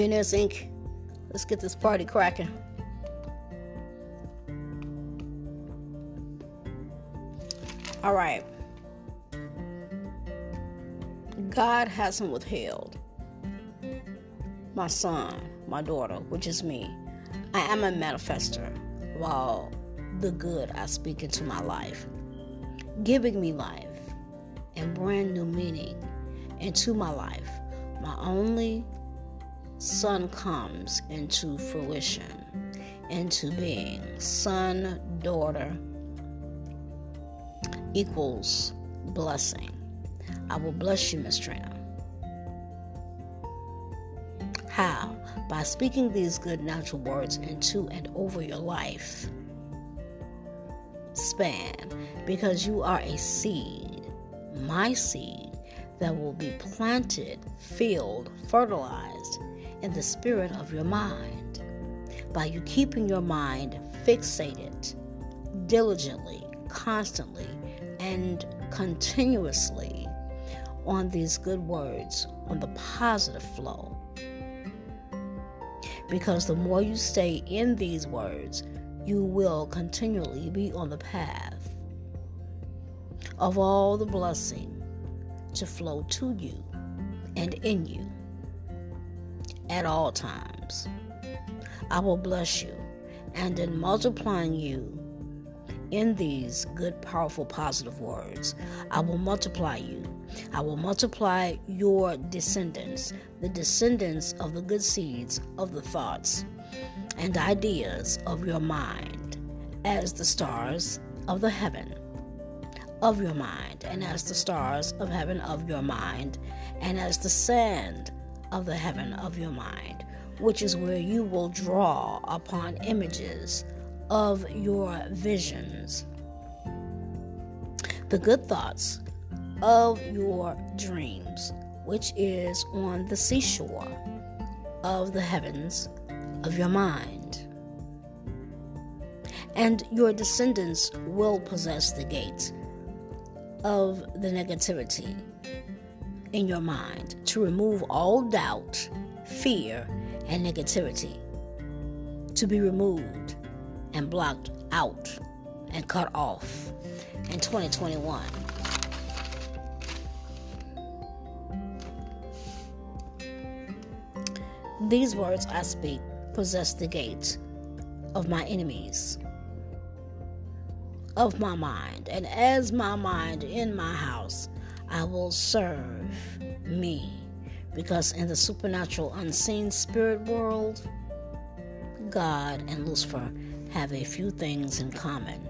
Happiness Inc. Let's get this party cracking. All right. God hasn't withheld my son, my daughter, which is me. I am a manifester while the good I speak into my life, giving me life and brand new meaning into my life. My only son comes into fruition, into being. Son, daughter equals blessing. I will bless you, Miss Trina. How? By speaking these good natural words into and over your life. Span, because you are a seed, my seed, that will be planted, filled, fertilized in the spirit of your mind. By you keeping your mind fixated diligently, constantly, and continuously on these good words, on the positive flow. Because the more you stay in these words, you will continually be on the path of all the blessing to flow to you and in you at all times. I will bless you, and in multiplying you in these good, powerful, positive words, I will multiply you. I will multiply your descendants, the descendants of the good seeds of the thoughts and ideas of your mind, as the stars of the heaven of your mind, and as the stars of heaven of your mind, and as the sand of the heaven of your mind, which is where you will draw upon images of your visions, the good thoughts of your dreams, which is on the seashore of the heavens of your mind. And your descendants will possess the gates of the negativity in your mind to remove all doubt, fear, and negativity to be removed and blocked out and cut off in 2021. These words I speak possess the gates of my enemies, of my mind, and as my mind in my house, I will serve me. Because in the supernatural, unseen spirit world, God and Lucifer have a few things in common.